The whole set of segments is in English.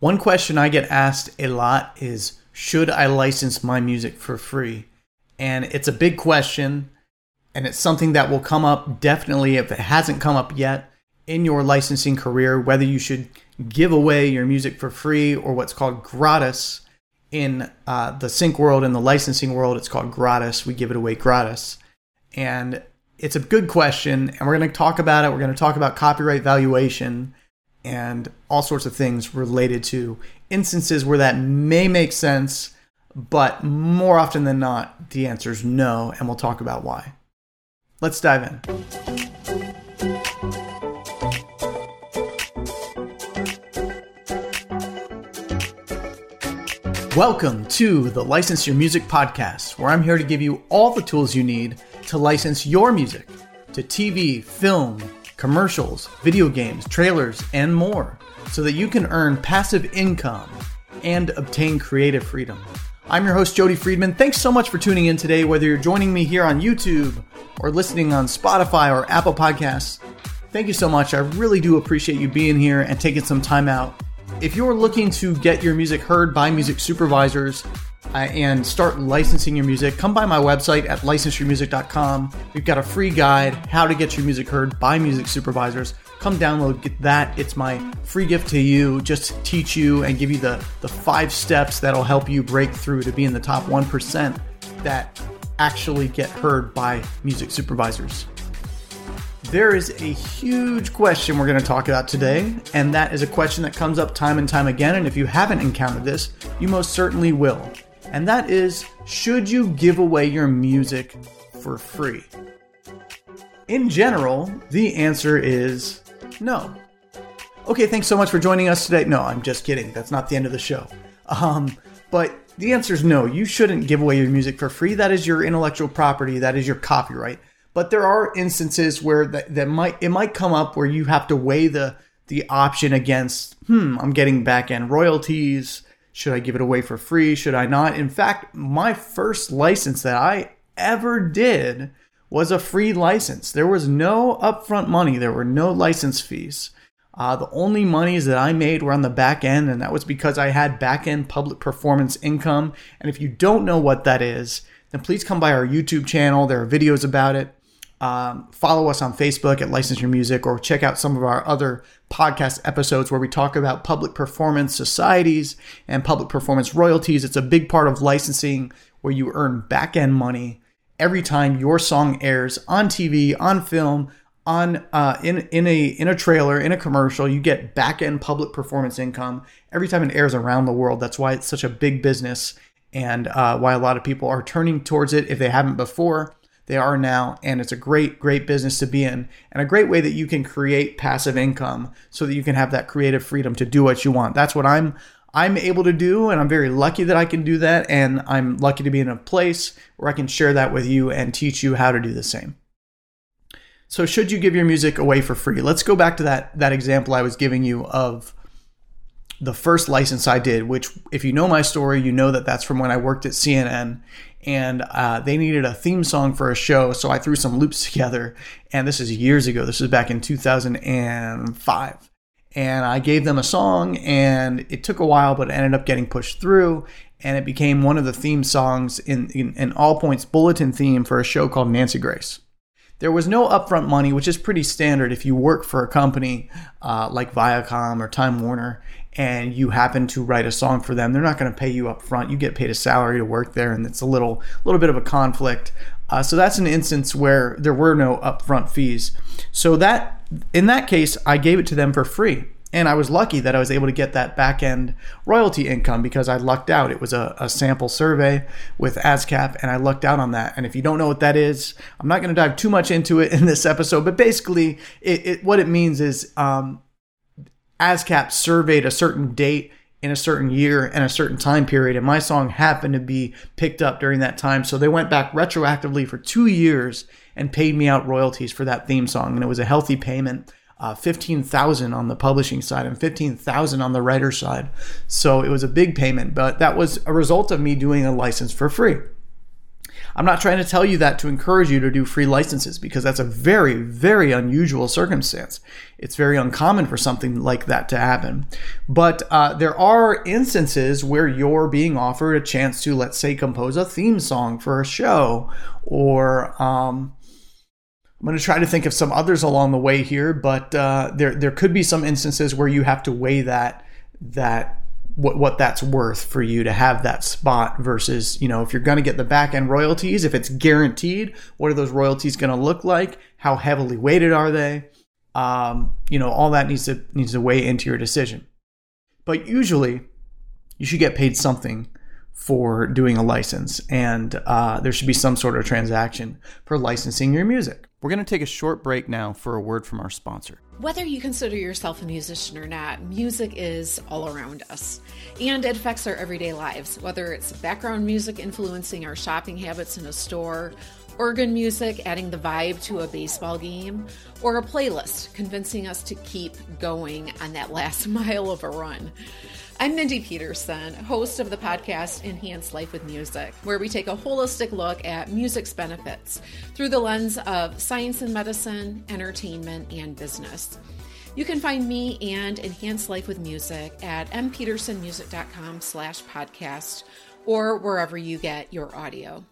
One question I get asked a lot is Should I license my music for free? And it's a big question, and it's something that will come up definitely if it hasn't come up yet in your licensing career, whether you should give away your music for free or what's called gratis. In uh, the sync world and the licensing world, it's called gratis. We give it away gratis. And it's a good question, and we're going to talk about it. We're going to talk about copyright valuation and all sorts of things related to instances where that may make sense, but more often than not, the answer is no, and we'll talk about why. Let's dive in. Welcome to the License Your Music podcast, where I'm here to give you all the tools you need to license your music to TV, film, commercials, video games, trailers, and more so that you can earn passive income and obtain creative freedom. I'm your host, Jody Friedman. Thanks so much for tuning in today, whether you're joining me here on YouTube or listening on Spotify or Apple Podcasts. Thank you so much. I really do appreciate you being here and taking some time out. If you're looking to get your music heard by music supervisors, uh, and start licensing your music, come by my website at licenseyourmusic.com. We've got a free guide, how to get your music heard by music supervisors. Come download, get that. It's my free gift to you, just to teach you and give you the, the five steps that'll help you break through to be in the top 1% that actually get heard by music supervisors. There is a huge question we're going to talk about today, and that is a question that comes up time and time again. And if you haven't encountered this, you most certainly will and that is should you give away your music for free? In general, the answer is no. Okay, thanks so much for joining us today. No, I'm just kidding. That's not the end of the show. Um, but the answer is no. You shouldn't give away your music for free. That is your intellectual property. That is your copyright. But there are instances where that, that might it might come up where you have to weigh the the option against hmm, I'm getting back end royalties should I give it away for free? Should I not? In fact, my first license that I ever did was a free license. There was no upfront money, there were no license fees. Uh, the only monies that I made were on the back end, and that was because I had back end public performance income. And if you don't know what that is, then please come by our YouTube channel. There are videos about it. Um, follow us on Facebook at License Your Music or check out some of our other podcast episodes where we talk about public performance societies and public performance royalties. It's a big part of licensing where you earn back end money every time your song airs on TV, on film, on uh, in in a in a trailer, in a commercial. You get back end public performance income every time it airs around the world. That's why it's such a big business and uh, why a lot of people are turning towards it if they haven't before they are now. And it's a great, great business to be in and a great way that you can create passive income so that you can have that creative freedom to do what you want. That's what I'm. I'm able to do, and I'm very lucky that I can do that. And I'm lucky to be in a place where I can share that with you and teach you how to do the same. So, should you give your music away for free? Let's go back to that that example I was giving you of the first license I did, which, if you know my story, you know that that's from when I worked at CNN and uh, they needed a theme song for a show. So I threw some loops together, and this is years ago. This was back in 2005. And I gave them a song, and it took a while, but it ended up getting pushed through. And it became one of the theme songs in, in All Points Bulletin theme for a show called Nancy Grace. There was no upfront money, which is pretty standard if you work for a company uh, like Viacom or Time Warner and you happen to write a song for them, they're not going to pay you up front. You get paid a salary to work there, and it's a little little bit of a conflict. Uh, so that's an instance where there were no upfront fees. So that in that case, I gave it to them for free. And I was lucky that I was able to get that back end royalty income because I lucked out. It was a, a, sample survey with ASCAP, and I lucked out on that. And if you don't know what that is, I'm not going to dive too much into it in this episode, but basically, it, it what it means is um, ASCAP surveyed a certain date in a certain year and a certain time period, and my song happened to be picked up during that time. So they went back retroactively for two years and paid me out royalties for that theme song, and it was a healthy payment. Uh, 15,000 on the publishing side and 15,000 on the writer side. So it was a big payment, but that was a result of me doing a license for free. I'm not trying to tell you that to encourage you to do free licenses because that's a very, very unusual circumstance. It's very uncommon for something like that to happen. But uh, there are instances where you're being offered a chance to, let's say, compose a theme song for a show or, um, I'm going to try to think of some others along the way here, but uh, there there could be some instances where you have to weigh that that what what that's worth for you to have that spot versus you know if you're going to get the back end royalties if it's guaranteed what are those royalties going to look like? How heavily weighted are they? Um, you know all that needs to needs to weigh into your decision. But usually you should get paid something for doing a license and uh, there should be some sort of transaction for licensing your music. We're going to take a short break now for a word from our sponsor. Whether you consider yourself a musician or not, music is all around us. And it affects our everyday lives, whether it's background music influencing our shopping habits in a store, organ music adding the vibe to a baseball game, or a playlist convincing us to keep going on that last mile of a run. I'm Mindy Peterson, host of the podcast Enhance Life with Music, where we take a holistic look at music's benefits through the lens of science and medicine, entertainment, and business. You can find me and Enhance Life with Music at mpetersonmusic.com slash podcast or wherever you get your audio.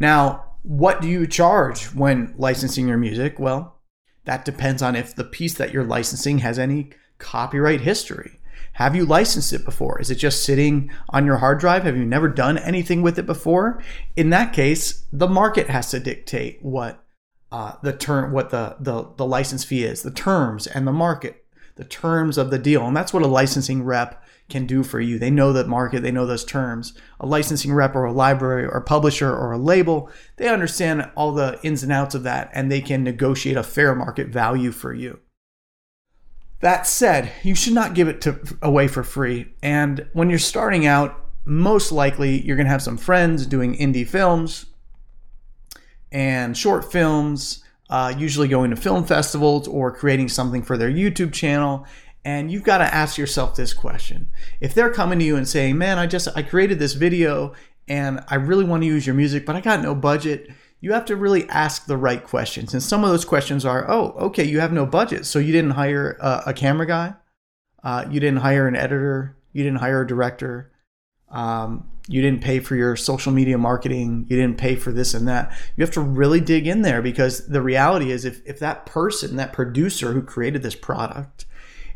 Now, what do you charge when licensing your music? Well, that depends on if the piece that you're licensing has any copyright history. Have you licensed it before? Is it just sitting on your hard drive? Have you never done anything with it before? In that case, the market has to dictate what uh, the term, what the, the the license fee is, the terms and the market, the terms of the deal, and that's what a licensing rep can do for you. They know the market, they know those terms. A licensing rep or a library or a publisher or a label, they understand all the ins and outs of that, and they can negotiate a fair market value for you. That said, you should not give it to, away for free. And when you're starting out, most likely you're going to have some friends doing indie films and short films, uh, usually going to film festivals or creating something for their YouTube channel. And you've got to ask yourself this question. If they're coming to you and saying, man, I just, I created this video and I really want to use your music, but I got no budget you have to really ask the right questions. And some of those questions are, oh, okay, you have no budget. So you didn't hire a, a camera guy, uh, you didn't hire an editor, you didn't hire a director, um, you didn't pay for your social media marketing, you didn't pay for this and that. You have to really dig in there because the reality is if, if that person, that producer who created this product,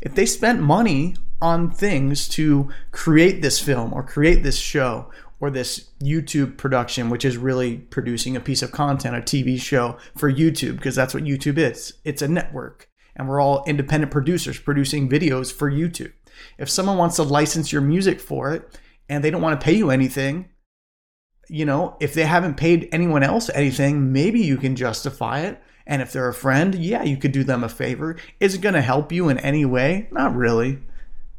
if they spent money on things to create this film or create this show or this YouTube production, which is really producing a piece of content, a TV show for YouTube, because that's what YouTube is. It's a network, and we're all independent producers producing videos for YouTube. If someone wants to license your music for it and they don't want to pay you anything, you know, if they haven't paid anyone else anything, maybe you can justify it. And if they're a friend, yeah, you could do them a favor. Is it going to help you in any way? Not really.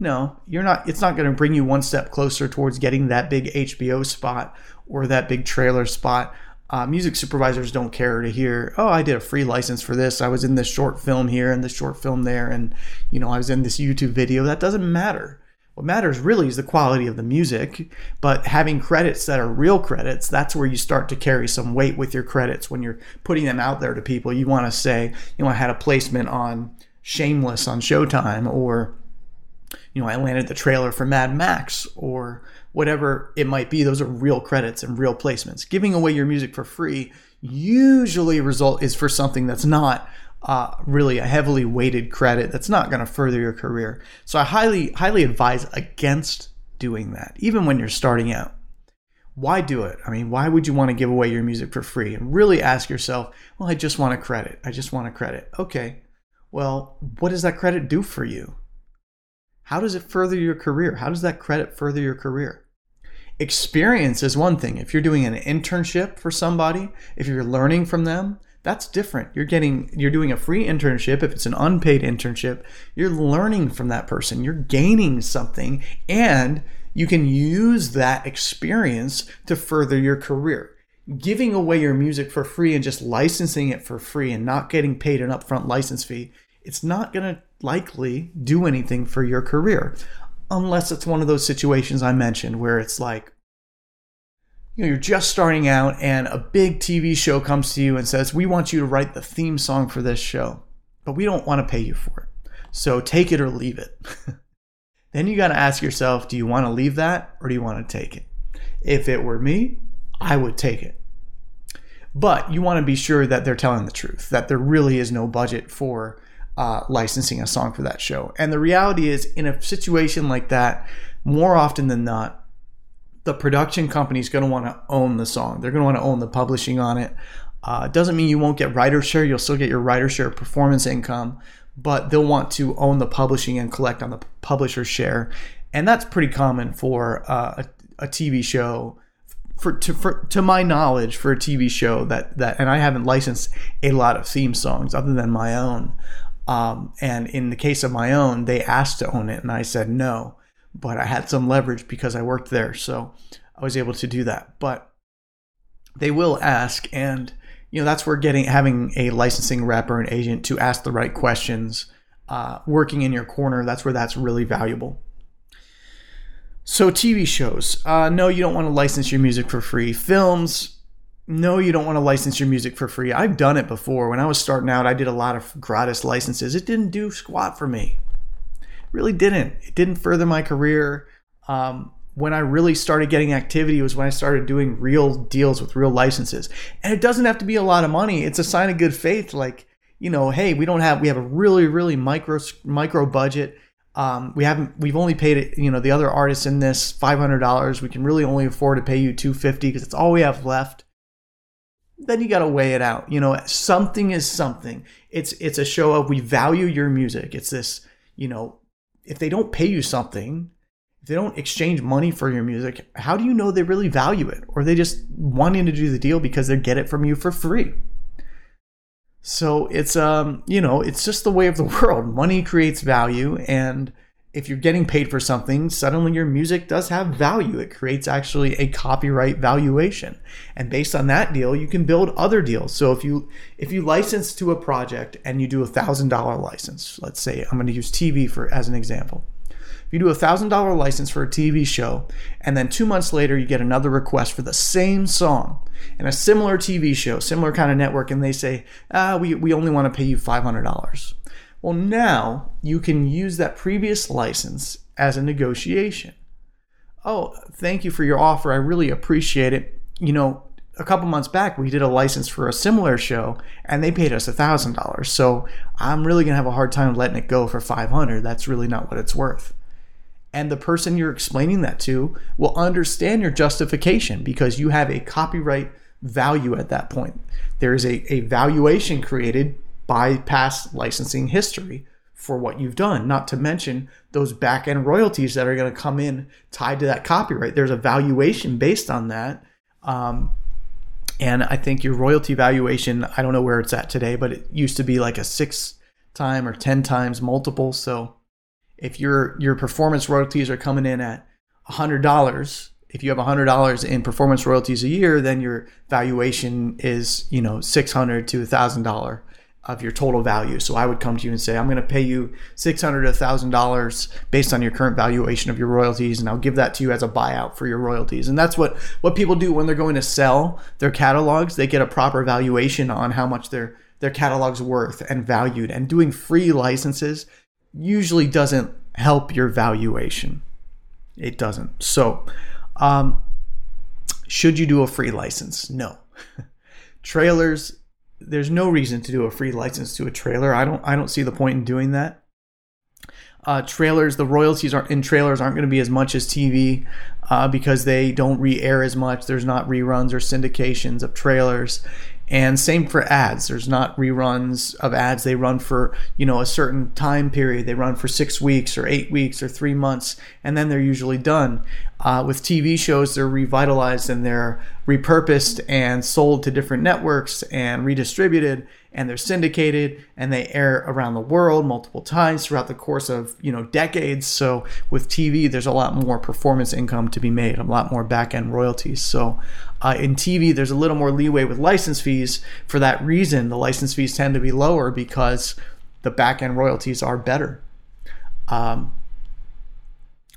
No, you're not. It's not going to bring you one step closer towards getting that big HBO spot or that big trailer spot. Uh, music supervisors don't care to hear, oh, I did a free license for this. I was in this short film here and this short film there, and you know, I was in this YouTube video. That doesn't matter. What matters really is the quality of the music, but having credits that are real credits, that's where you start to carry some weight with your credits when you're putting them out there to people. You want to say, you know, I had a placement on Shameless on Showtime or you know, I landed the trailer for Mad Max or whatever it might be. Those are real credits and real placements. Giving away your music for free usually result is for something that's not uh, really a heavily weighted credit that's not going to further your career. So I highly, highly advise against doing that, even when you're starting out. Why do it? I mean, why would you want to give away your music for free? And really ask yourself, well, I just want a credit. I just want a credit. Okay. Well, what does that credit do for you? How does it further your career? How does that credit further your career? Experience is one thing. If you're doing an internship for somebody, if you're learning from them, that's different. You're getting you're doing a free internship if it's an unpaid internship, you're learning from that person. You're gaining something and you can use that experience to further your career. Giving away your music for free and just licensing it for free and not getting paid an upfront license fee, it's not going to likely do anything for your career unless it's one of those situations I mentioned where it's like, you know you're just starting out and a big TV show comes to you and says, "We want you to write the theme song for this show, but we don't want to pay you for it. So take it or leave it." then you got to ask yourself, do you want to leave that or do you want to take it? If it were me, I would take it. But you want to be sure that they're telling the truth, that there really is no budget for uh, licensing a song for that show. And the reality is, in a situation like that, more often than not, the production company is going to want to own the song. They're going to want to own the publishing on it. Uh, doesn't mean you won't get writer share. You'll still get your writer share performance income, but they'll want to own the publishing and collect on the publisher share. And that's pretty common for uh, a, a TV show for to for to my knowledge for a TV show that that and I haven't licensed a lot of theme songs other than my own. Um, and in the case of my own, they asked to own it, and I said no. But I had some leverage because I worked there, so I was able to do that. But they will ask, and you know that's where getting having a licensing rep or an agent to ask the right questions, uh, working in your corner. That's where that's really valuable. So, TV shows. Uh, no, you don't want to license your music for free. Films. No, you don't want to license your music for free. I've done it before. When I was starting out, I did a lot of gratis licenses. It didn't do squat for me. It really didn't. It didn't further my career. Um, when I really started getting activity was when I started doing real deals with real licenses. And it doesn't have to be a lot of money. It's a sign of good faith. Like, you know, hey, we don't have, we have a really, really micro, micro budget um, we haven't we've only paid it you know the other artists in this $500 we can really only afford to pay you 250 because it's all we have left then you got to weigh it out. You know something is something. It's it's a show of we value your music. It's this you know if they don't pay you something if they don't exchange money for your music how do you know they really value it? Or they just wanting to do the deal because they get it from you for free. So it's um, you know, it's just the way of the world. Money creates value and if you're getting paid for something, suddenly your music does have value. It creates actually a copyright valuation. And based on that deal, you can build other deals. So if you if you license to a project and you do a thousand dollar license, let's say I'm going to use TV for as an example. If you do a thousand dollar license for a TV show, and then two months later you get another request for the same song in a similar TV show, similar kind of network, and they say, ah, we, we only want to pay you $500. Well, now you can use that previous license as a negotiation. Oh, thank you for your offer. I really appreciate it. You know, a couple months back, we did a license for a similar show and they paid us $1,000. So I'm really going to have a hard time letting it go for 500. That's really not what it's worth and the person you're explaining that to will understand your justification because you have a copyright value at that point. There is a, a valuation created by past licensing history for what you've done, not to mention those back end royalties that are going to come in tied to that copyright. There's a valuation based on that. Um, and I think your royalty valuation, I don't know where it's at today, but it used to be like a six time or 10 times multiple. So if your your performance royalties are coming in at $100 if you have $100 in performance royalties a year then your valuation is you know 600 to $1000 of your total value so i would come to you and say i'm going to pay you 600 to $1000 based on your current valuation of your royalties and i'll give that to you as a buyout for your royalties and that's what what people do when they're going to sell their catalogs they get a proper valuation on how much their their catalog's worth and valued and doing free licenses usually doesn't help your valuation. It doesn't. So, um, should you do a free license? No. Trailers, there's no reason to do a free license to a trailer. I don't I don't see the point in doing that. Uh, trailers, the royalties aren't in trailers aren't going to be as much as TV uh, because they don't re-air as much. There's not reruns or syndications of trailers, and same for ads. There's not reruns of ads. They run for, you know, a certain time period. They run for six weeks or eight weeks or three months, and then they're usually done. Uh, with TV shows, they're revitalized and they're repurposed and sold to different networks and redistributed and they're syndicated and they air around the world multiple times throughout the course of you know decades. So with tv there's a lot more performance income to be made a lot more back end royalties. So uh, in tv there's a little more leeway with license fees for that reason. The license fees tend to be lower because the back end royalties are better. Um,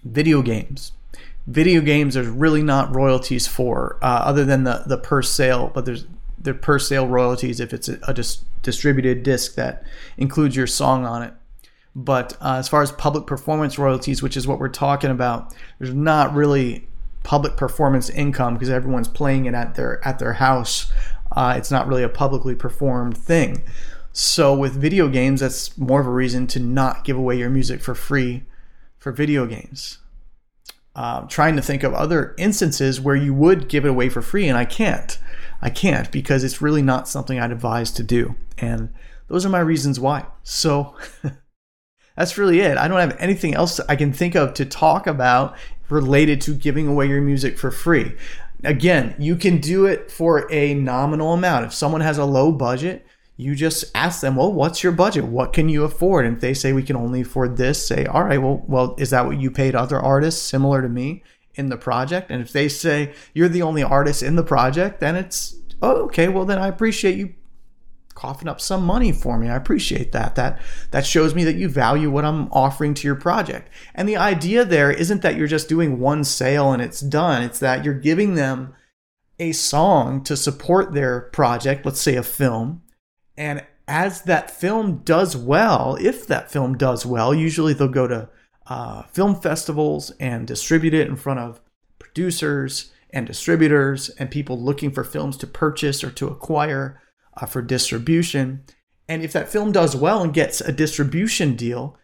video games. Video games, there's really not royalties for, uh, other than the the per sale, but there's the per sale royalties if it's a, a dis- distributed disc that includes your song on it. But uh, as far as public performance royalties, which is what we're talking about, there's not really public performance income because everyone's playing it at their at their house. Uh, it's not really a publicly performed thing. So with video games, that's more of a reason to not give away your music for free for video games. Uh, trying to think of other instances where you would give it away for free, and I can't. I can't because it's really not something I'd advise to do. And those are my reasons why. So that's really it. I don't have anything else I can think of to talk about related to giving away your music for free. Again, you can do it for a nominal amount. If someone has a low budget, you just ask them, well, what's your budget? What can you afford? And if they say we can only afford this, say, all right, well, well, is that what you paid other artists similar to me in the project? And if they say you're the only artist in the project, then it's oh, okay, well then I appreciate you coughing up some money for me. I appreciate that. That that shows me that you value what I'm offering to your project. And the idea there isn't that you're just doing one sale and it's done. It's that you're giving them a song to support their project, let's say a film, and as that film does well, if that film does well, usually they'll go to uh, film festivals and distribute it in front of producers and distributors and people looking for films to purchase or to acquire uh, for distribution. And if that film does well and gets a distribution deal,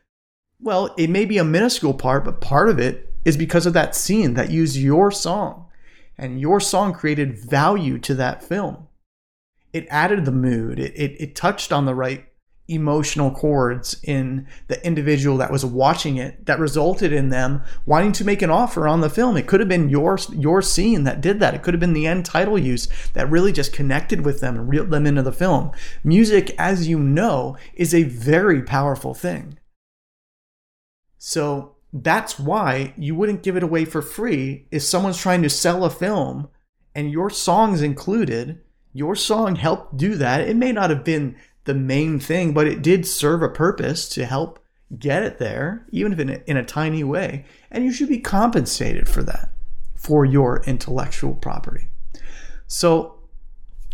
well, it may be a minuscule part, but part of it is because of that scene that used your song. And your song created value to that film it added the mood. It, it, it touched on the right emotional chords in the individual that was watching it that resulted in them wanting to make an offer on the film. It could have been your your scene that did that. It could have been the end title use that really just connected with them and reeled them into the film. Music, as you know, is a very powerful thing. So that's why you wouldn't give it away for free if someone's trying to sell a film and your song's included your song helped do that. It may not have been the main thing, but it did serve a purpose to help get it there, even if in a, in a tiny way. And you should be compensated for that, for your intellectual property. So,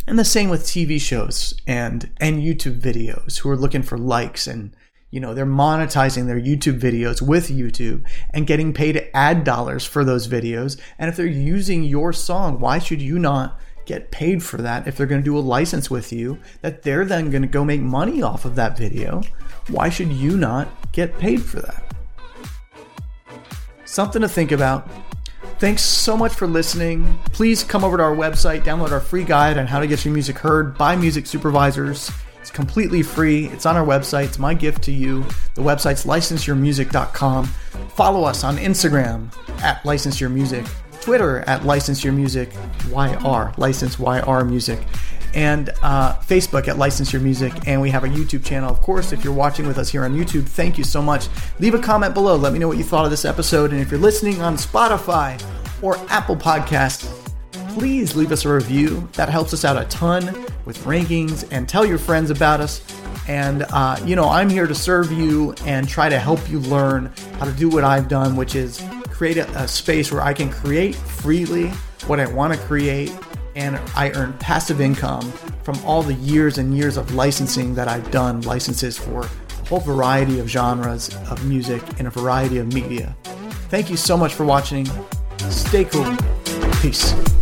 and the same with TV shows and and YouTube videos who are looking for likes and you know they're monetizing their YouTube videos with YouTube and getting paid ad dollars for those videos. And if they're using your song, why should you not get paid for that if they're going to do a license with you that they're then going to go make money off of that video. Why should you not get paid for that? Something to think about. Thanks so much for listening. Please come over to our website download our free guide on how to get your music heard by music supervisors. It's completely free. It's on our website. It's my gift to you. The website's licenseyourmusic.com follow us on instagram at licenseyourmusic Twitter at License Your Music YR, License YR Music, and uh, Facebook at License Your Music. And we have a YouTube channel, of course. If you're watching with us here on YouTube, thank you so much. Leave a comment below. Let me know what you thought of this episode. And if you're listening on Spotify or Apple Podcast, please leave us a review. That helps us out a ton with rankings and tell your friends about us. And, uh, you know, I'm here to serve you and try to help you learn how to do what I've done, which is create a, a space where I can create freely what I want to create and I earn passive income from all the years and years of licensing that I've done, licenses for a whole variety of genres of music in a variety of media. Thank you so much for watching. Stay cool. Peace.